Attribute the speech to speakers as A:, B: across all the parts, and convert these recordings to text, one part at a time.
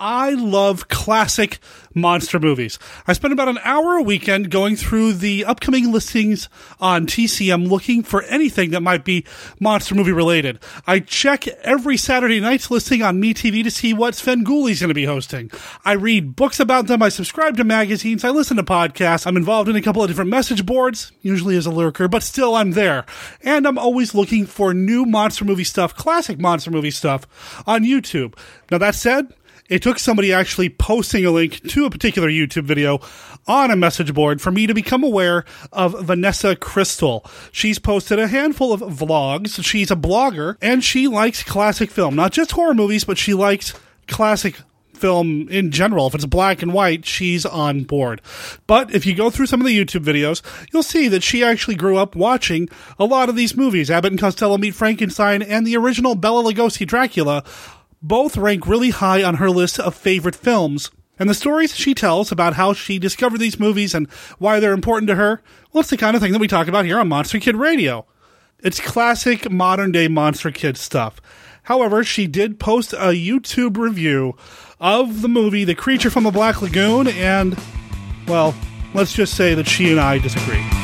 A: I love classic monster movies. I spend about an hour a weekend going through the upcoming listings on TCM looking for anything that might be monster movie related. I check every Saturday night's listing on MeTV to see what Svengoolie's going to be hosting. I read books about them. I subscribe to magazines. I listen to podcasts. I'm involved in a couple of different message boards, usually as a lurker, but still I'm there. And I'm always looking for new monster movie stuff, classic monster movie stuff on YouTube. Now that said, it took somebody actually posting a link to a particular YouTube video on a message board for me to become aware of Vanessa Crystal. She's posted a handful of vlogs. She's a blogger and she likes classic film, not just horror movies, but she likes classic film in general. If it's black and white, she's on board. But if you go through some of the YouTube videos, you'll see that she actually grew up watching a lot of these movies Abbott and Costello Meet Frankenstein and the original Bela Lugosi Dracula both rank really high on her list of favorite films. And the stories she tells about how she discovered these movies and why they're important to her, well, it's the kind of thing that we talk about here on Monster Kid Radio. It's classic modern day Monster Kid stuff. However, she did post a YouTube review of the movie The Creature from the Black Lagoon, and, well, let's just say that she and I disagree.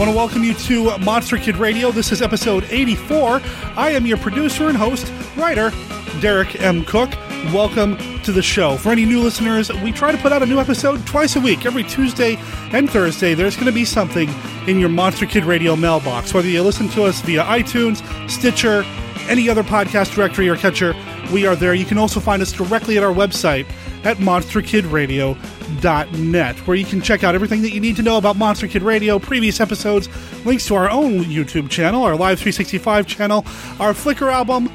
A: I want to welcome you to Monster Kid Radio. This is episode 84. I am your producer and host, writer, Derek M. Cook. Welcome to the show. For any new listeners, we try to put out a new episode twice a week. Every Tuesday and Thursday, there's going to be something in your Monster Kid Radio mailbox. Whether you listen to us via iTunes, Stitcher, any other podcast directory or catcher, we are there. You can also find us directly at our website at monsterkidradio.net, where you can check out everything that you need to know about Monster Kid Radio, previous episodes, links to our own YouTube channel, our Live 365 channel, our Flickr album,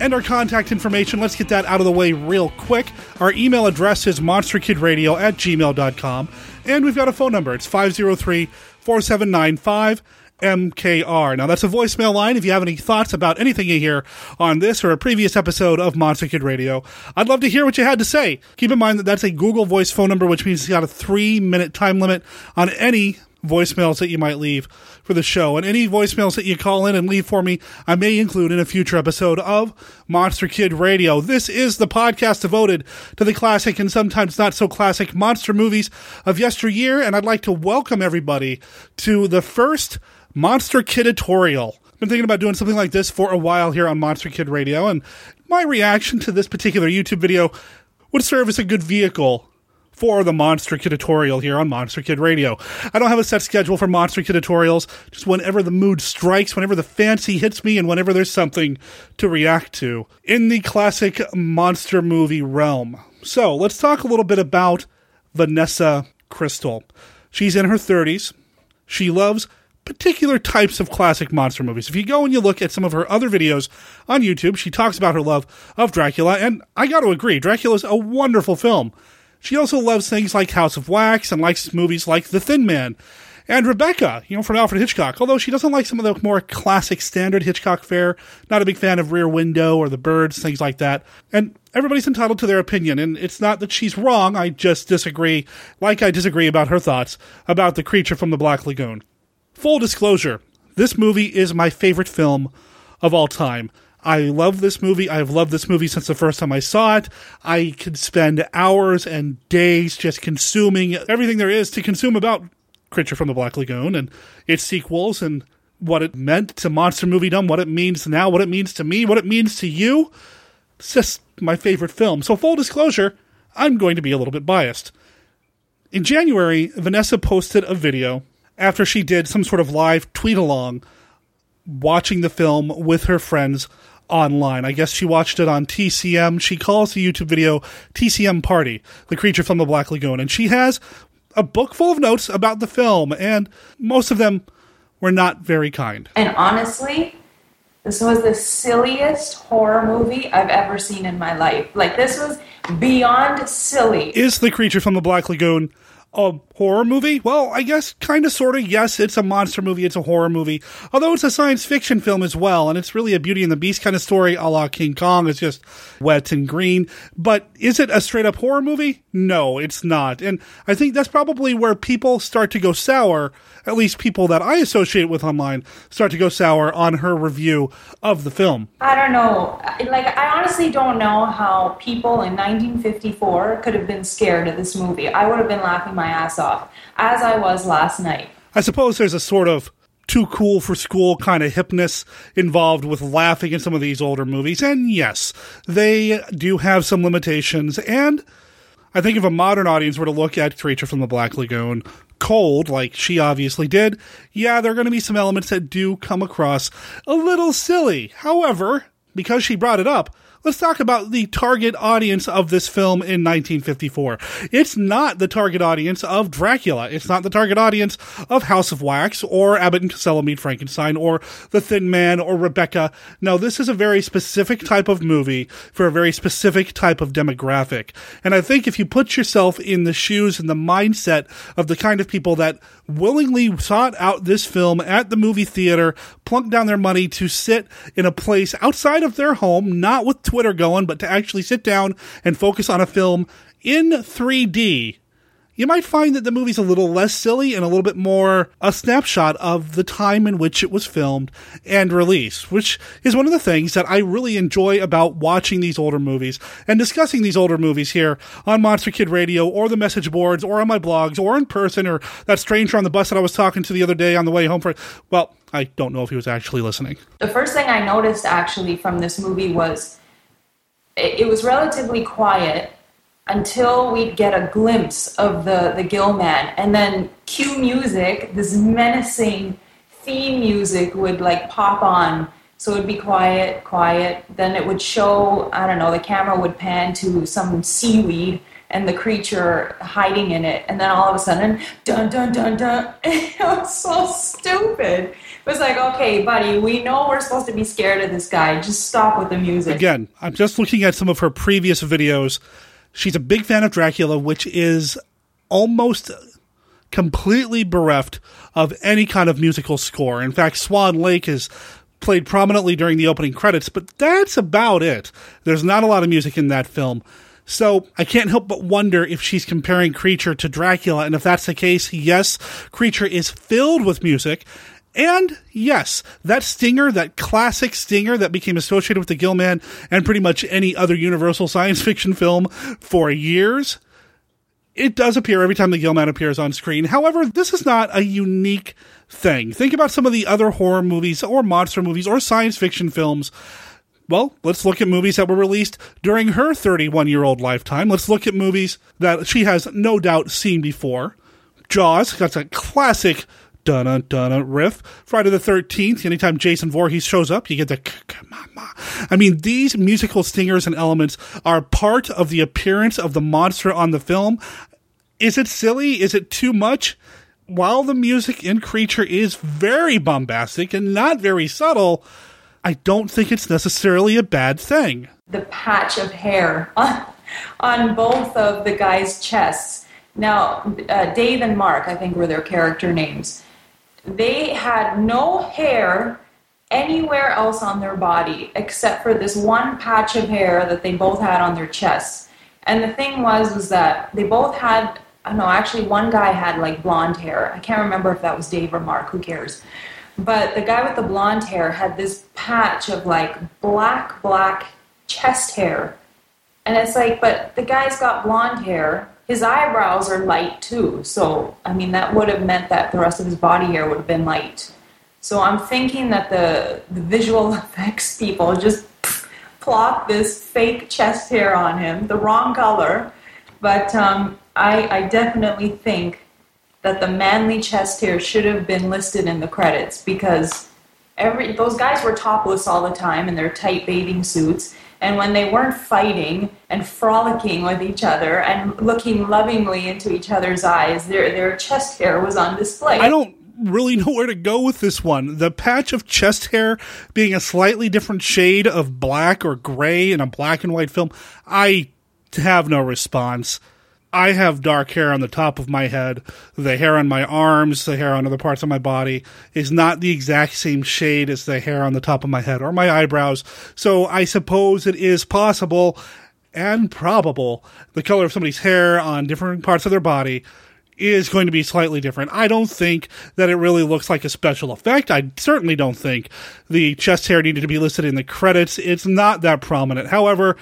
A: and our contact information. Let's get that out of the way real quick. Our email address is monsterkidradio at gmail.com, and we've got a phone number. It's 503 4795 MKR. Now, that's a voicemail line. If you have any thoughts about anything you hear on this or a previous episode of Monster Kid Radio, I'd love to hear what you had to say. Keep in mind that that's a Google Voice phone number, which means it's got a three minute time limit on any voicemails that you might leave for the show. And any voicemails that you call in and leave for me, I may include in a future episode of Monster Kid Radio. This is the podcast devoted to the classic and sometimes not so classic monster movies of yesteryear. And I'd like to welcome everybody to the first Monster Kidatorial. Been thinking about doing something like this for a while here on Monster Kid Radio, and my reaction to this particular YouTube video would serve as a good vehicle for the Monster Kidatorial here on Monster Kid Radio. I don't have a set schedule for Monster Kidatorials, just whenever the mood strikes, whenever the fancy hits me, and whenever there's something to react to in the classic monster movie realm. So let's talk a little bit about Vanessa Crystal. She's in her 30s. She loves particular types of classic monster movies. If you go and you look at some of her other videos on YouTube, she talks about her love of Dracula, and I got to agree, Dracula's a wonderful film. She also loves things like House of Wax and likes movies like The Thin Man. And Rebecca, you know, from Alfred Hitchcock, although she doesn't like some of the more classic standard Hitchcock fare, not a big fan of Rear Window or The Birds, things like that. And everybody's entitled to their opinion, and it's not that she's wrong, I just disagree, like I disagree about her thoughts about The Creature from the Black Lagoon. Full disclosure, this movie is my favorite film of all time. I love this movie. I've loved this movie since the first time I saw it. I could spend hours and days just consuming everything there is to consume about Creature from the Black Lagoon and its sequels and what it meant to monster moviedom, what it means now, what it means to me, what it means to you. It's just my favorite film. So, full disclosure, I'm going to be a little bit biased. In January, Vanessa posted a video after she did some sort of live tweet along watching the film with her friends online. I guess she watched it on TCM. She calls the YouTube video TCM Party, The Creature from the Black Lagoon. And she has a book full of notes about the film, and most of them were not very kind.
B: And honestly, this was the silliest horror movie I've ever seen in my life. Like, this was beyond silly.
A: Is The Creature from the Black Lagoon a horror movie? Well, I guess kind of, sort of. Yes, it's a monster movie. It's a horror movie. Although it's a science fiction film as well. And it's really a Beauty and the Beast kind of story a la King Kong. It's just wet and green. But is it a straight up horror movie? No, it's not. And I think that's probably where people start to go sour. At least people that I associate with online start to go sour on her review of the film.
B: I don't know. Like, I honestly don't know how people in 1954 could have been scared of this movie. I would have been laughing my ass off, as I was last night.
A: I suppose there's a sort of too cool for school kind of hipness involved with laughing in some of these older movies. And yes, they do have some limitations. And I think if a modern audience were to look at Creature from the Black Lagoon cold, like she obviously did, yeah, there are going to be some elements that do come across a little silly. However, because she brought it up, let's talk about the target audience of this film in 1954. It's not the target audience of Dracula. It's not the target audience of House of Wax or Abbott and Costello Meet Frankenstein or The Thin Man or Rebecca. No, this is a very specific type of movie for a very specific type of demographic. And I think if you put yourself in the shoes and the mindset of the kind of people that willingly sought out this film at the movie theater, plunked down their money to sit in a place outside of their home, not with Twitter going, but to actually sit down and focus on a film in 3D you might find that the movie's a little less silly and a little bit more a snapshot of the time in which it was filmed and released, which is one of the things that I really enjoy about watching these older movies and discussing these older movies here on Monster Kid Radio or the message boards or on my blogs or in person or that stranger on the bus that I was talking to the other day on the way home for, well, I don't know if he was actually listening.
B: The first thing I noticed actually from this movie was it, it was relatively quiet until we'd get a glimpse of the, the Gill Man. And then cue music, this menacing theme music would like pop on. So it'd be quiet, quiet. Then it would show, I don't know, the camera would pan to some seaweed and the creature hiding in it. And then all of a sudden, dun dun dun dun. It was so stupid. It was like, okay, buddy, we know we're supposed to be scared of this guy. Just stop with the music.
A: Again, I'm just looking at some of her previous videos She's a big fan of Dracula, which is almost completely bereft of any kind of musical score. In fact, Swan Lake is played prominently during the opening credits, but that's about it. There's not a lot of music in that film. So I can't help but wonder if she's comparing Creature to Dracula, and if that's the case, yes, Creature is filled with music, and yes, that stinger, that classic stinger that became associated with the Gillman and pretty much any other Universal science fiction film for years, it does appear every time the Gillman appears on screen. However, this is not a unique thing. Think about some of the other horror movies or monster movies or science fiction films. Well, let's look at movies that were released during her 31 year old lifetime. Let's look at movies that she has no doubt seen before. Jaws, that's a classic dun dun riff. Friday the 13th, anytime Jason Voorhees shows up, you get the I mean, these musical stingers and elements are part of the appearance of the monster on the film. Is it silly? Is it too much? While the music in Creature is very bombastic and not very subtle, I don't think it's necessarily a bad thing.
B: The patch of hair on, on both of the guys' chests. Now, uh, Dave and Mark, I think, were their character names they had no hair anywhere else on their body except for this one patch of hair that they both had on their chests. And the thing was, was that they both had, I don't know, actually one guy had like blonde hair. I can't remember if that was Dave or Mark, who cares. But the guy with the blonde hair had this patch of like black, black chest hair. And it's like, but the guy's got blonde hair his eyebrows are light too. So, I mean, that would have meant that the rest of his body hair would have been light. So I'm thinking that the, the visual effects people just plop this fake chest hair on him, the wrong color. But um, I, I definitely think that the manly chest hair should have been listed in the credits because every those guys were topless all the time in their tight bathing suits and when they weren't fighting and frolicking with each other and looking lovingly into each other's eyes, their, their chest hair was on display.
A: I don't really know where to go with this one. The patch of chest hair being a slightly different shade of black or gray in a black and white film, I have no response. I have dark hair on the top of my head. The hair on my arms, the hair on other parts of my body is not the exact same shade as the hair on the top of my head or my eyebrows. So I suppose it is possible and probable the color of somebody's hair on different parts of their body is going to be slightly different. I don't think that it really looks like a special effect. I certainly don't think the chest hair needed to be listed in the credits. It's not that prominent. However,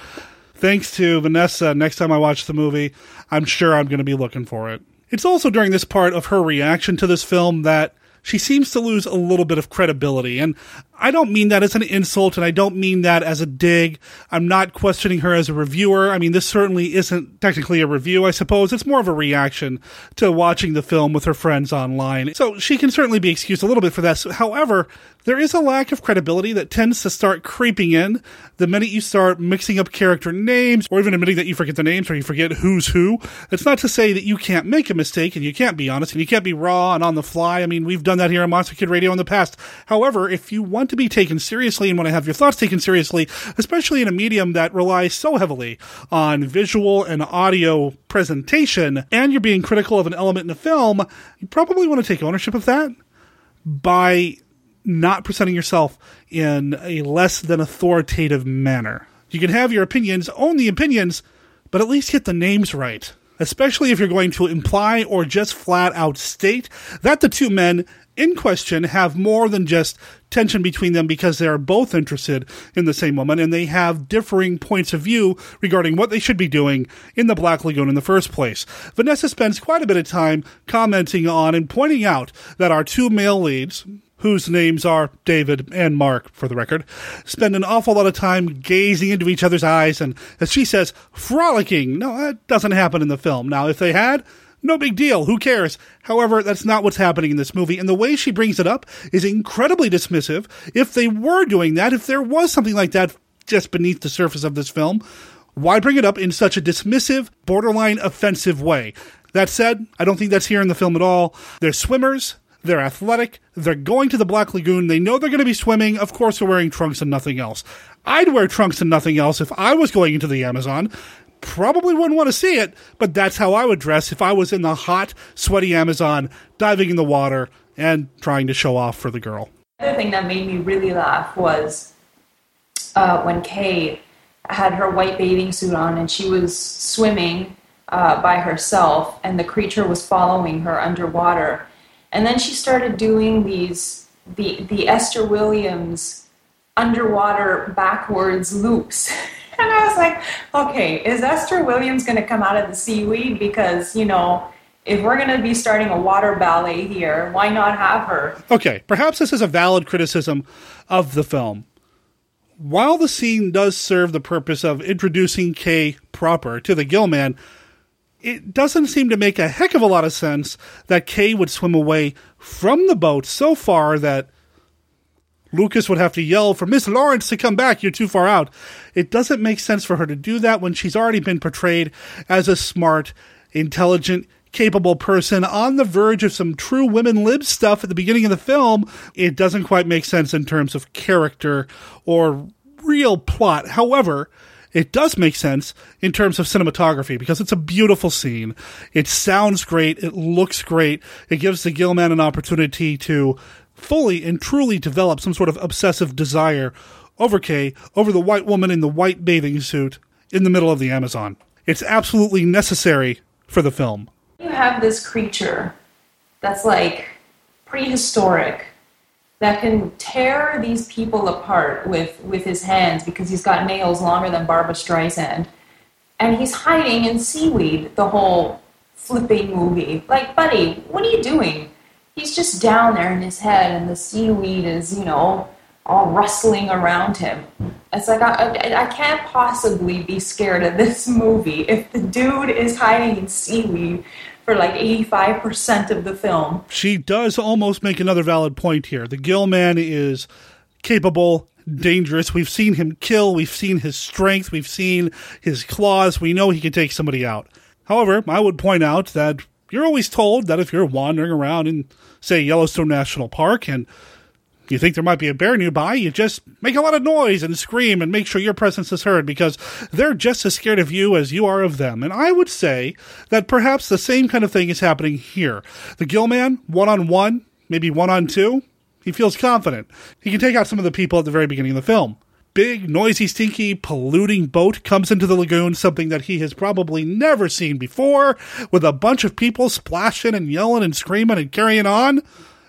A: thanks to Vanessa, next time I watch the movie, I'm sure I'm going to be looking for it. It's also during this part of her reaction to this film that she seems to lose a little bit of credibility. And I don't mean that as an insult and I don't mean that as a dig. I'm not questioning her as a reviewer. I mean, this certainly isn't technically a review, I suppose. It's more of a reaction to watching the film with her friends online. So she can certainly be excused a little bit for that. However, there is a lack of credibility that tends to start creeping in the minute you start mixing up character names or even admitting that you forget the names or you forget who's who. It's not to say that you can't make a mistake and you can't be honest and you can't be raw and on the fly. I mean, we've done that here on Monster Kid Radio in the past. However, if you want to be taken seriously and want to have your thoughts taken seriously, especially in a medium that relies so heavily on visual and audio presentation, and you're being critical of an element in a film, you probably want to take ownership of that by not presenting yourself in a less than authoritative manner. You can have your opinions, own the opinions, but at least get the names right. Especially if you're going to imply or just flat out state that the two men in question have more than just tension between them because they are both interested in the same woman and they have differing points of view regarding what they should be doing in the Black Lagoon in the first place. Vanessa spends quite a bit of time commenting on and pointing out that our two male leads, whose names are David and Mark, for the record, spend an awful lot of time gazing into each other's eyes and, as she says, frolicking. No, that doesn't happen in the film. Now, if they had, no big deal. Who cares? However, that's not what's happening in this movie. And the way she brings it up is incredibly dismissive. If they were doing that, if there was something like that just beneath the surface of this film, why bring it up in such a dismissive, borderline offensive way? That said, I don't think that's here in the film at all. They're swimmers. They're athletic. They're going to the Black Lagoon. They know they're going to be swimming. Of course, they're wearing trunks and nothing else. I'd wear trunks and nothing else if I was going into the Amazon probably wouldn't want to see it, but that's how I would dress if I was in the hot, sweaty Amazon, diving in the water and trying to show off for the girl.
B: The other thing that made me really laugh was uh, when Kay had her white bathing suit on and she was swimming uh, by herself, and the creature was following her underwater. And then she started doing these the the Esther Williams underwater backwards loops. And I was like, okay, is Esther Williams going to come out of the seaweed? Because, you know, if we're going to be starting a water ballet here, why not have her?
A: Okay, perhaps this is a valid criticism of the film. While the scene does serve the purpose of introducing Kay proper to the Gillman, it doesn't seem to make a heck of a lot of sense that Kay would swim away from the boat so far that Lucas would have to yell for Miss Lawrence to come back. You're too far out. It doesn't make sense for her to do that when she's already been portrayed as a smart, intelligent, capable person on the verge of some true women lib stuff at the beginning of the film. It doesn't quite make sense in terms of character or real plot. However, it does make sense in terms of cinematography because it's a beautiful scene. It sounds great. It looks great. It gives the Gillman an opportunity to fully and truly develop some sort of obsessive desire over Kay, over the white woman in the white bathing suit in the middle of the Amazon. It's absolutely necessary for the film.
B: You have this creature that's like prehistoric that can tear these people apart with, with his hands because he's got nails longer than Barbra Streisand. And he's hiding in seaweed the whole flipping movie. Like, buddy, what are you doing? he's just down there in his head, and the seaweed is, you know, all rustling around him. It's like I, I, can't possibly be scared of this movie if the dude is hiding in seaweed for like 85% of the film.
A: She does almost make another valid point here. The Gill Man is capable, dangerous. We've seen him kill, we've seen his strength, we've seen his claws. We know he can take somebody out. However, I would point out that you're always told that if you're wandering around in, say, Yellowstone National Park and You think there might be a bear nearby, you just make a lot of noise and scream and make sure your presence is heard because they're just as scared of you as you are of them. And I would say that perhaps the same kind of thing is happening here. The Gillman, one on one, maybe one on two, he feels confident. He can take out some of the people at the very beginning of the film big, noisy, stinky, polluting boat comes into the lagoon, something that he has probably never seen before, with a bunch of people splashing and yelling and screaming and carrying on.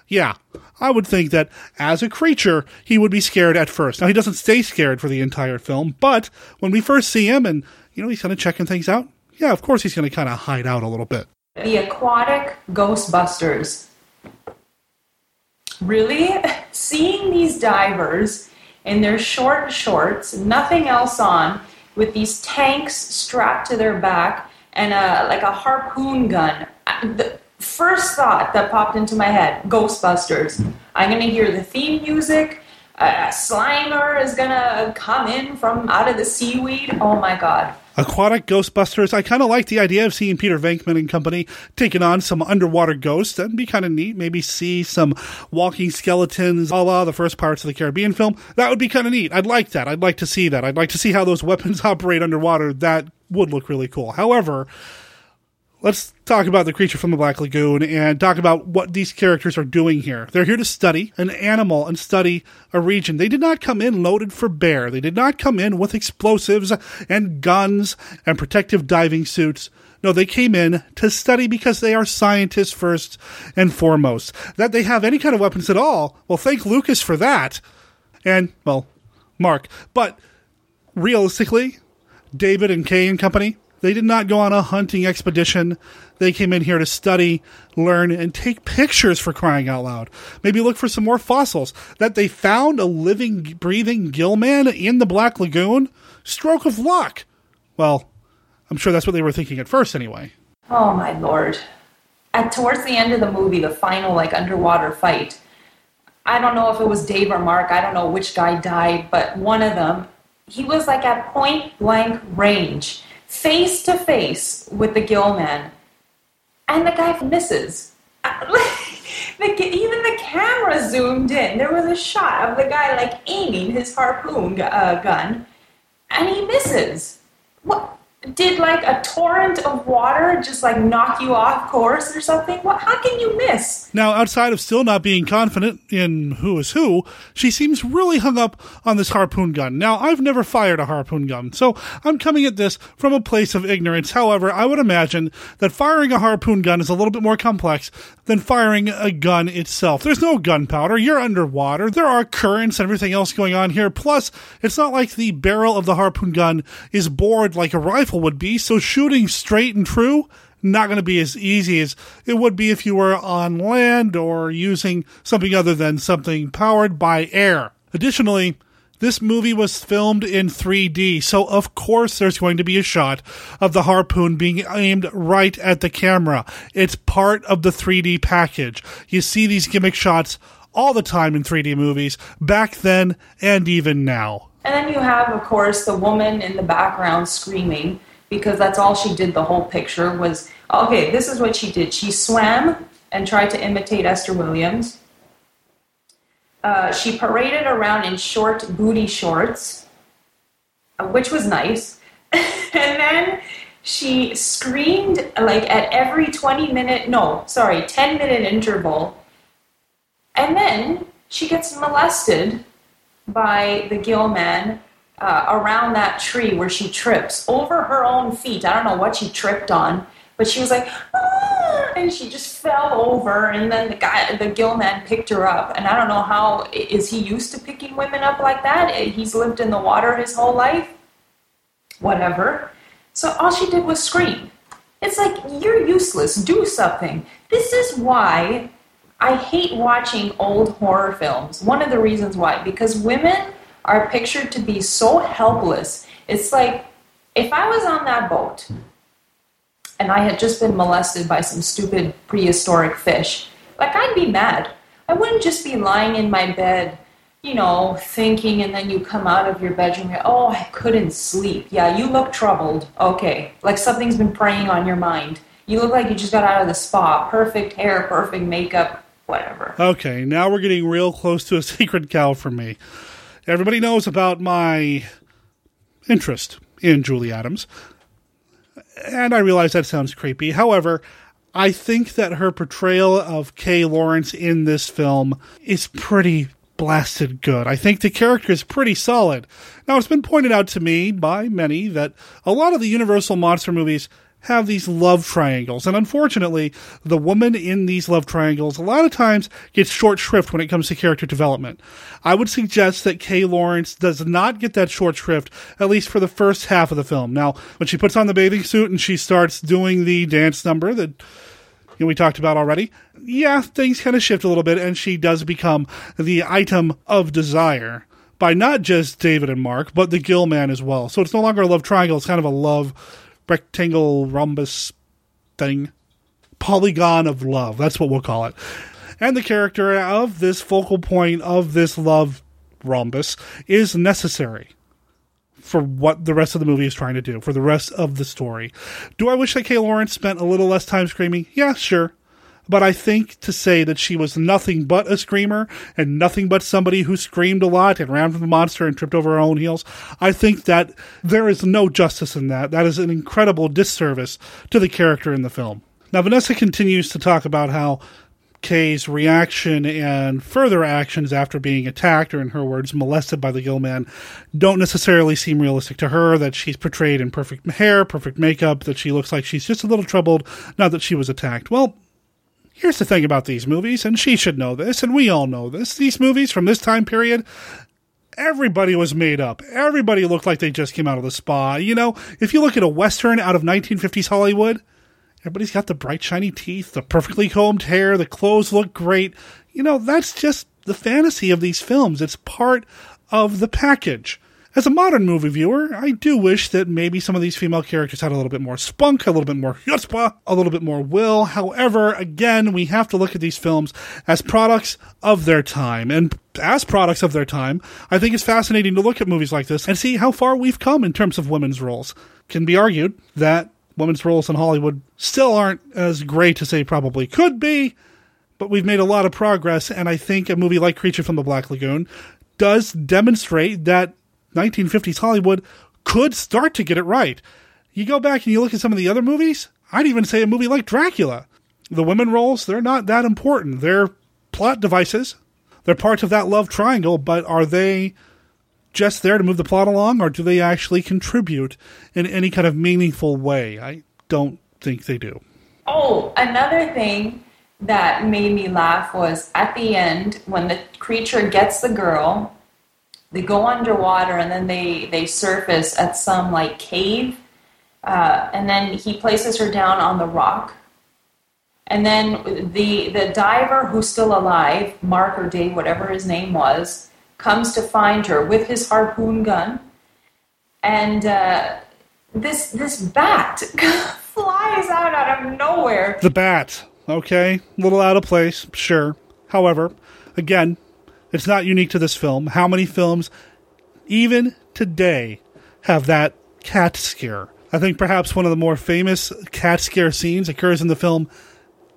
A: Yeah, I would think that as a creature, he would be scared at first. Now, he doesn't stay scared for the entire film, but when we first see him and, you know, he's kind of checking things out, yeah, of course he's going to kind of hide out a little bit.
B: The aquatic Ghostbusters. Really? Seeing these divers in their short shorts, nothing else on, with these tanks strapped to their back and a, like a harpoon gun. Uh, the first thought that popped into my head Ghostbusters. I'm going to hear the theme music. A Slimer is going to come in from out of the seaweed. Oh my God.
A: Aquatic Ghostbusters. I kind of like the idea of seeing Peter Venkman and company taking on some underwater ghosts. That'd be kind of neat. Maybe see some walking skeletons, a la the first Pirates of the Caribbean film. That would be kind of neat. I'd like that. I'd like to see that. I'd like to see how those weapons operate underwater. That would look really cool. However, let's talk about the creature from the Black Lagoon and talk about what these characters are doing here. They're here to study an animal and study a region. They did not come in loaded for bear. They did not come in with explosives and guns and protective diving suits. No, they came in to study because they are scientists first and foremost. That they have any kind of weapons at all, well, thank Lucas for that. And, well, Mark. But realistically, David and Kay and company, they did not go on a hunting expedition. They came in here to study, learn, and take pictures for crying out loud. Maybe look for some more fossils. That they found a living, breathing gillman in the Black Lagoon? Stroke of luck. Well, I'm sure that's what they were thinking at first, anyway.
B: Oh my lord. At towards the end of the movie, the final like underwater fight, I don't know if it was Dave or Mark, I don't know which guy died, but one of them, he was like at point blank range face to face with the gill man, and the guy misses. even the camera zoomed in. There was a shot of the guy like aiming his harpoon uh, gun, and he misses. What? Did like a torrent of water just like knock you off course or something? What? How can you miss?
A: Now, outside of still not being confident in who is who, she seems really hung up on this harpoon gun. Now, I've never fired a harpoon gun, so I'm coming at this from a place of ignorance. However, I would imagine that firing a harpoon gun is a little bit more complex than firing a gun itself. There's no gunpowder. You're underwater. There are currents and everything else going on here. Plus, it's not like the barrel of the harpoon gun is bored like a rifle rifle would be, so shooting straight and true not going to be as easy as it would be if you were on land or using something other than something powered by air. Additionally, this movie was filmed in 3D, so of course there's going to be a shot of the harpoon being aimed right at the camera. It's part of the 3D package. You see these gimmick shots all the time in 3D movies, back then and even now.
B: And then you have, of course, the woman in the background screaming because that's all she did the whole picture was okay, this is what she did. She swam and tried to imitate Esther Williams. Uh, she paraded around in short booty shorts, uh, which was nice. and then she screamed like at every 20 minute, no, sorry, 10 minute interval. And then she gets molested by the gill man uh, around that tree where she trips over her own feet. I don't know what she tripped on, but she was like, ah, and she just fell over. And then the guy, the gill man, picked her up. And I don't know how is he used to picking women up like that? He's lived in the water his whole life. Whatever. So all she did was scream. It's like you're useless. Do something. This is why I hate watching old horror films. One of the reasons why, because women are pictured to be so helpless. It's like if I was on that boat and I had just been molested by some stupid prehistoric fish, like I'd be mad. I wouldn't just be lying in my bed, you know, thinking, and then you come out of your bedroom, you're, oh, I couldn't sleep. Yeah, you look troubled. Okay, like something's been preying on your mind. You look like you just got out of the spa. Perfect hair, perfect makeup, whatever.
A: Okay, now we're getting real close to a secret cow for me. Everybody knows about my interest in Julie Adams. And I realize that sounds creepy. However, I think that her portrayal of Kay Lawrence in this film is pretty blasted good. I think the character is pretty solid. Now, it's been pointed out to me by many that a lot of the Universal monster movies have these love triangles. And unfortunately, the woman in these love triangles a lot of times gets short shrift when it comes to character development. I would suggest that Kay Lawrence does not get that short shrift, at least for the first half of the film. Now, when she puts on the bathing suit and she starts doing the dance number that you know, we talked about already, yeah, things kind of shift a little bit, and she does become the item of desire by not just David and Mark, but the Gill man as well. So it's no longer a love triangle, it's kind of a love rectangle rhombus thing. Polygon of love. That's what we'll call it. And the character of this focal point of this love rhombus is necessary for what the rest of the movie is trying to do, for the rest of the story. Do I wish that Kay Lawrence spent a little less time screaming? Yeah, sure. But I think to say that she was nothing but a screamer and nothing but somebody who screamed a lot and ran from the monster and tripped over her own heels, I think that there is no justice in that. That is an incredible disservice to the character in the film. Now, Vanessa continues to talk about how Kay's reaction and further actions after being attacked, or in her words, molested by the Gill man, don't necessarily seem realistic to her. That she's portrayed in perfect hair, perfect makeup, that she looks like she's just a little troubled now that she was attacked. Well, Here's the thing about these movies, and she should know this, and we all know this. These movies from this time period, everybody was made up. Everybody looked like they just came out of the spa. You know, if you look at a Western out of 1950s Hollywood, everybody's got the bright, shiny teeth, the perfectly combed hair, the clothes look great. You know, that's just the fantasy of these films. It's part of the package. As a modern movie viewer, I do wish that maybe some of these female characters had a little bit more spunk, a little bit more chutzpah, a little bit more will. However, again, we have to look at these films as products of their time. And as products of their time, I think it's fascinating to look at movies like this and see how far we've come in terms of women's roles. Can be argued that women's roles in Hollywood still aren't as great as they probably could be, but we've made a lot of progress. And I think a movie like Creature from the Black Lagoon does demonstrate that 1950s Hollywood could start to get it right. You go back and you look at some of the other movies, I'd even say a movie like Dracula. The women roles, they're not that important. They're plot devices. They're parts of that love triangle, but are they just there to move the plot along or do they actually contribute in any kind of meaningful way? I don't think they do.
B: Oh, another thing that made me laugh was at the end when the creature gets the girl they go underwater and then they they surface at some like cave uh, and then he places her down on the rock. And then the the diver who's still alive mark or dave whatever his name was comes to find her with his harpoon gun. And uh, this this bat flies out out of nowhere.
A: The bat. Okay. A little out of place. Sure. However again it's not unique to this film. How many films, even today, have that cat scare? I think perhaps one of the more famous cat scare scenes occurs in the film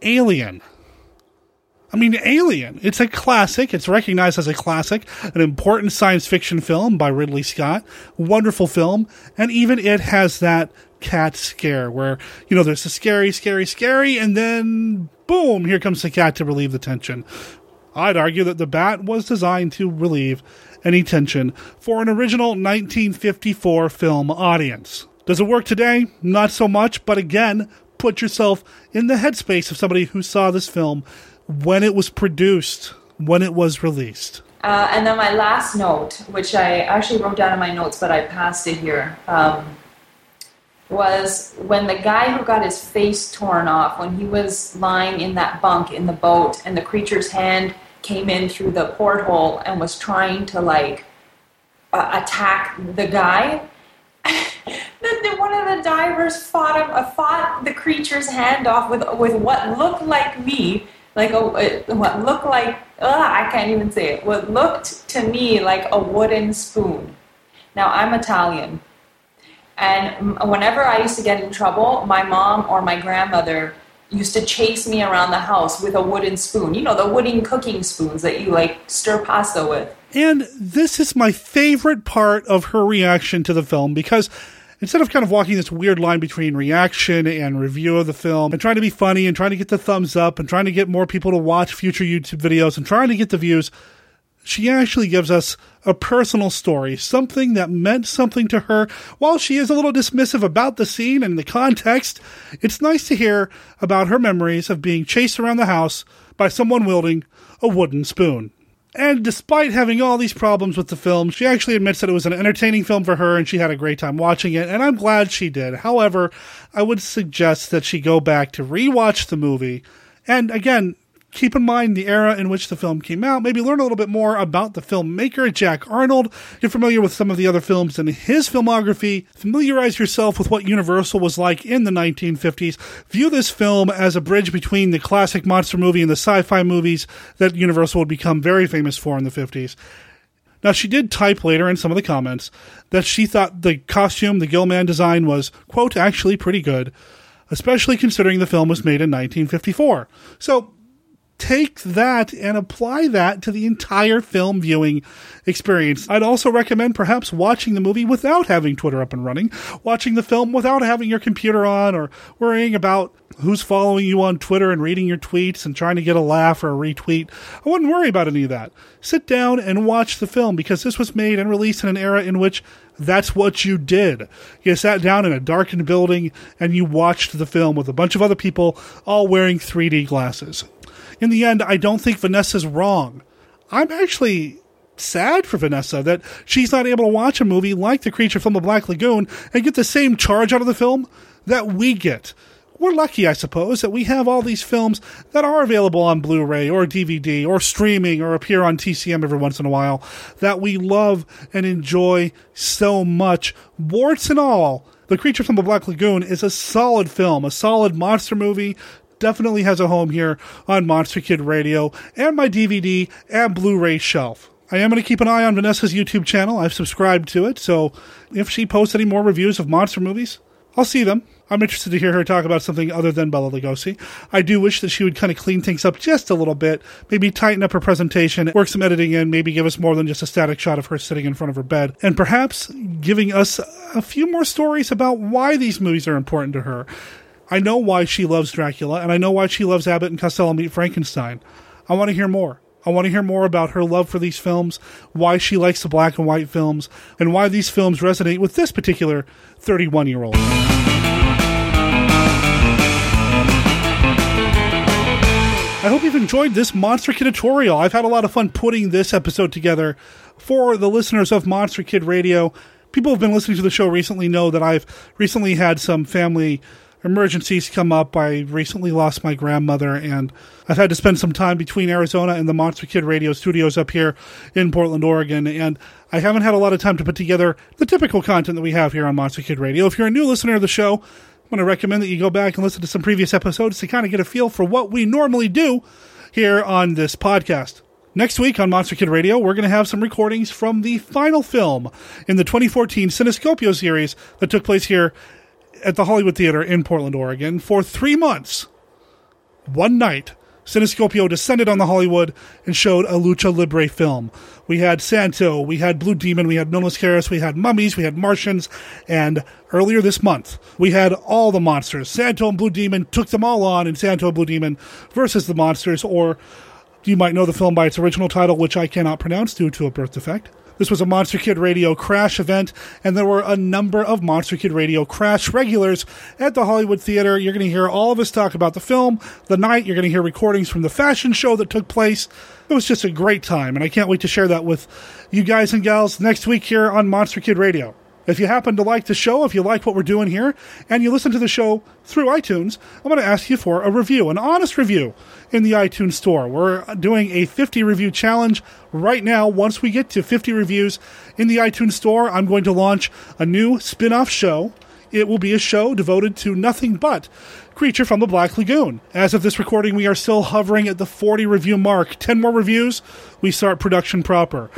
A: Alien. I mean, Alien. It's a classic. It's recognized as a classic, an important science fiction film by Ridley Scott. Wonderful film. And even it has that cat scare where, you know, there's a scary, scary, scary, and then boom, here comes the cat to relieve the tension. I'd argue that the bat was designed to relieve any tension for an original 1954 film audience. Does it work today? Not so much, but again, put yourself in the headspace of somebody who saw this film when it was produced, when it was released.
B: Uh, and then my last note, which I actually wrote down in my notes, but I passed it here, um, was when the guy who got his face torn off, when he was lying in that bunk in the boat, and the creature's hand came in through the porthole and was trying to like uh, attack the guy. One of the divers fought him, uh, fought the creature's hand off with with what looked like me, like a uh, what looked like I can't even say it. What looked to me like a wooden spoon. Now I'm Italian, and whenever I used to get in trouble, my mom or my grandmother used to chase me around the house with a wooden spoon. You know, the wooden cooking spoons that you like stir pasta with.
A: And this is my favorite part of her reaction to the film because instead of kind of walking this weird line between reaction and review of the film and trying to be funny and trying to get the thumbs up and trying to get more people to watch future YouTube videos and trying to get the views, she actually gives us a personal story, something that meant something to her. While she is a little dismissive about the scene and the context, it's nice to hear about her memories of being chased around the house by someone wielding a wooden spoon. And despite having all these problems with the film, she actually admits that it was an entertaining film for her and she had a great time watching it, and I'm glad she did. However, I would suggest that she go back to rewatch the movie. And again, keep in mind the era in which the film came out, maybe learn a little bit more about the filmmaker, Jack Arnold, get familiar with some of the other films in his filmography, familiarize yourself with what Universal was like in the 1950s, view this film as a bridge between the classic monster movie and the sci fi movies that Universal would become very famous for in the 50s. Now, she did type later in some of the comments that she thought the costume, the Gillman design was, quote, actually pretty good, especially considering the film was made in 1954. So, take that and apply that to the entire film viewing experience. I'd also recommend perhaps watching the movie without having Twitter up and running, watching the film without having your computer on or worrying about who's following you on Twitter and reading your tweets and trying to get a laugh or a retweet. I wouldn't worry about any of that. Sit down and watch the film because this was made and released in an era in which that's what you did. You sat down in a darkened building and you watched the film with a bunch of other people all wearing 3D glasses in the end, I don't think Vanessa's wrong. I'm actually sad for Vanessa that she's not able to watch a movie like The Creature from the Black Lagoon and get the same charge out of the film that we get. We're lucky, I suppose, that we have all these films that are available on Blu ray or DVD or streaming or appear on TCM every once in a while that we love and enjoy so much. Warts and all, The Creature from the Black Lagoon is a solid film, a solid monster movie definitely has a home here on Monster Kid Radio and my DVD and Blu ray shelf. I am going to keep an eye on Vanessa's YouTube channel. I've subscribed to it, so if she posts any more reviews of monster movies, I'll see them. I'm interested to hear her talk about something other than Bela Lugosi. I do wish that she would kind of clean things up just a little bit, maybe tighten up her presentation, work some editing in, maybe give us more than just a static shot of her sitting in front of her bed, and perhaps giving us a few more stories about why these movies are important to her. I know why she loves Dracula, and I know why she loves Abbott and Costello Meet Frankenstein. I want to hear more. I want to hear more about her love for these films, why she likes the black and white films, and why these films resonate with this particular 31 year old. I hope you've enjoyed this Monster Kidatorial. I've had a lot of fun putting this episode together for the listeners of Monster Kid Radio. People who have been listening to the show recently know that I've recently had some family emergencies come up. I recently lost my grandmother, and I've had to spend some time between Arizona and the Monster Kid Radio studios up here in Portland, Oregon. And I haven't had a lot of time to put together the typical content that we have here on Monster Kid Radio. If you're a new listener of the show, Going to recommend that you go back and listen to some previous episodes to kind of get a feel for what we normally do here on this podcast. Next week on Monster Kid Radio, we're going to have some recordings from the final film in the 2014 Cinescopio series that took place here at the Hollywood Theater in Portland, Oregon for three months. One night, Cinescopio descended on the Hollywood and showed a lucha libre film. We had Santo, we had Blue Demon, we had Mil Máscaras, we had Mummies, we had Martians, and earlier this month, we had all the monsters. Santo and Blue Demon took them all on in Santo and Blue Demon versus the monsters, or you might know the film by its original title, which I cannot pronounce due to a birth defect. This was a Monster Kid Radio Crash event, and there were a number of Monster Kid Radio Crash regulars at the Hollywood Theater. You're going to hear all of us talk about the film, the night. You're going to hear recordings from the fashion show that took place. It was just a great time, and I can't wait to share that with you guys and gals next week here on Monster Kid Radio. If you happen to like the show, if you like what we're doing here, and you listen to the show through iTunes, I'm going to ask you for a review, an honest review in the iTunes store. We're doing a 50 review challenge right now. Once we get to 50 reviews in the iTunes store, I'm going to launch a new spin off show. It will be a show devoted to nothing but Creature from the Black Lagoon. As of this recording, we are still hovering at the 40 review mark. 10 more reviews, we start production proper.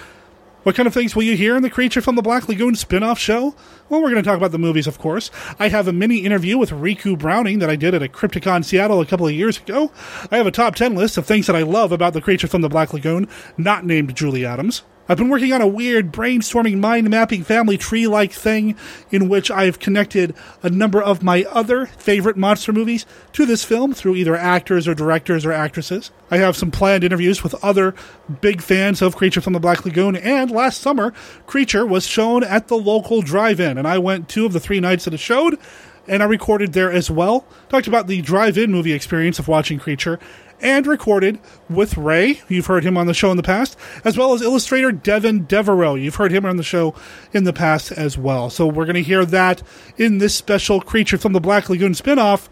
A: What kind of things will you hear in the Creature from the Black Lagoon spin off show? Well, we're going to talk about the movies, of course. I have a mini interview with Ricou Browning that I did at a Crypticon Seattle a couple of years ago. I have a top 10 list of things that I love about the Creature from the Black Lagoon, not named Julie Adams. I've been working on a weird brainstorming mind mapping family tree like thing in which I've connected a number of my other favorite monster movies to this film through either actors or directors or actresses. I have some planned interviews with other big fans of Creature from the Black Lagoon, and last summer, Creature was shown at the local drive in, and I went two of the three nights that it showed and I recorded there as well. Talked about the drive in movie experience of watching Creature, and recorded with Ray. You've heard him on the show in the past, as well as illustrator Devin Devereaux. You've heard him on the show in the past as well. So we're going to hear that in this special Creature from the Black Lagoon spinoff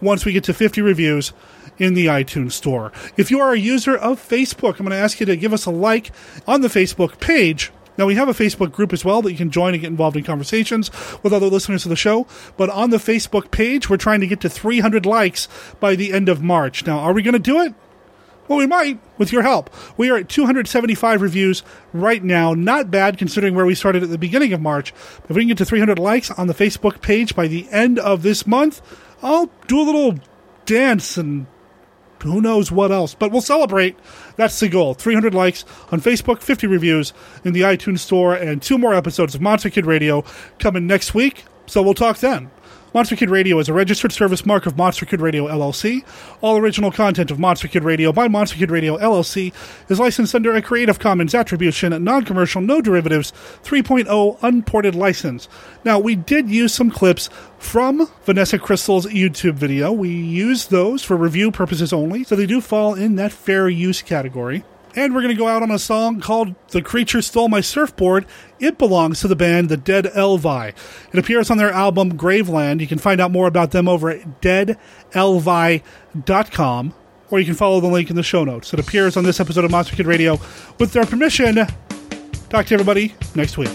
A: once we get to 50 reviews in the iTunes store. If you are a user of Facebook, I'm going to ask you to give us a like on the Facebook page now, we have a Facebook group as well that you can join and get involved in conversations with other listeners of the show. But on the Facebook page, we're trying to get to 300 likes by the end of March. Now, are we going to do it? Well, we might with your help. We are at 275 reviews right now. Not bad considering where we started at the beginning of March. If we can get to 300 likes on the Facebook page by the end of this month, I'll do a little dance and who knows what else. But we'll celebrate. That's the goal. 300 likes on Facebook, 50 reviews in the iTunes Store, and two more episodes of Monster Kid Radio coming next week. So we'll talk then. Monster Kid Radio is a registered service mark of Monster Kid Radio LLC. All original content of Monster Kid Radio by Monster Kid Radio LLC is licensed under a Creative Commons Attribution, Non Commercial, No Derivatives 3.0 Unported license. Now, we did use some clips from Vanessa Crystal's YouTube video. We used those for review purposes only, so they do fall in that fair use category. And we're going to go out on a song called The Creature Stole My Surfboard. It belongs to the band The Dead Elvi. It appears on their album Graveland. You can find out more about them over at deadelvi.com, or you can follow the link in the show notes. It appears on this episode of Monster Kid Radio. With their permission, talk to everybody next week.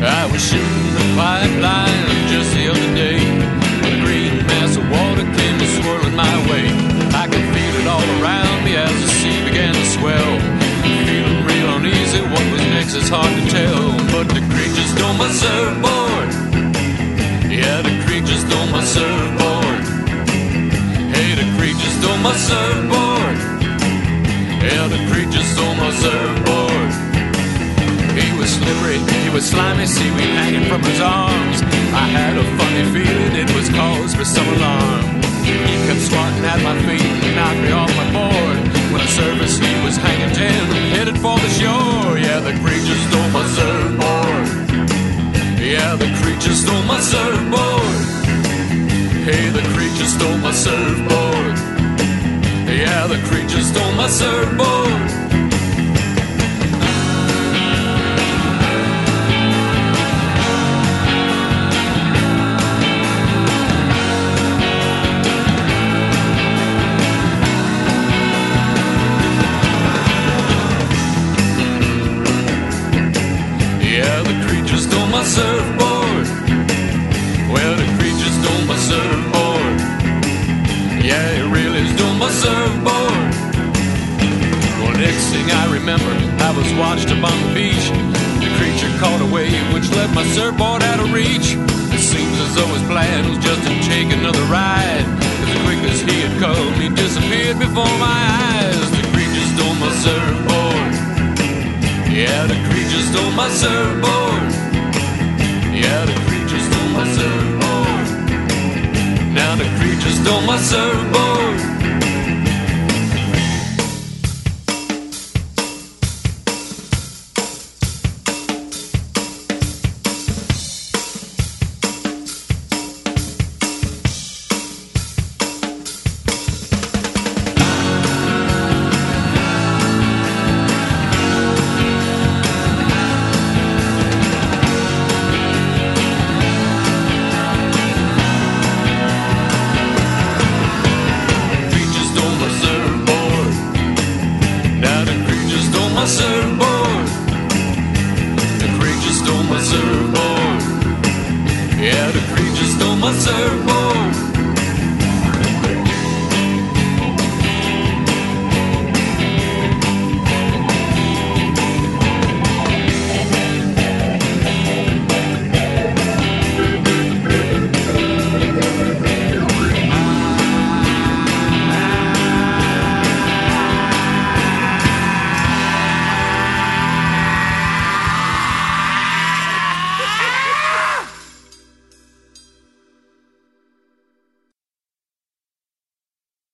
C: I was shooting the pipeline my surfboard. Yeah, the creatures stole my surfboard. He was slippery, he was slimy, seaweed hanging from his arms. I had a funny feeling it was cause for some alarm. He kept squatting at my feet and knocked me off my board. When I surfaced, he was hanging ten, headed for the shore. Yeah, the creature stole my surfboard. Yeah, the creature stole my surfboard. Hey, the creature stole my surfboard. Yeah, the creature stole my surfboard.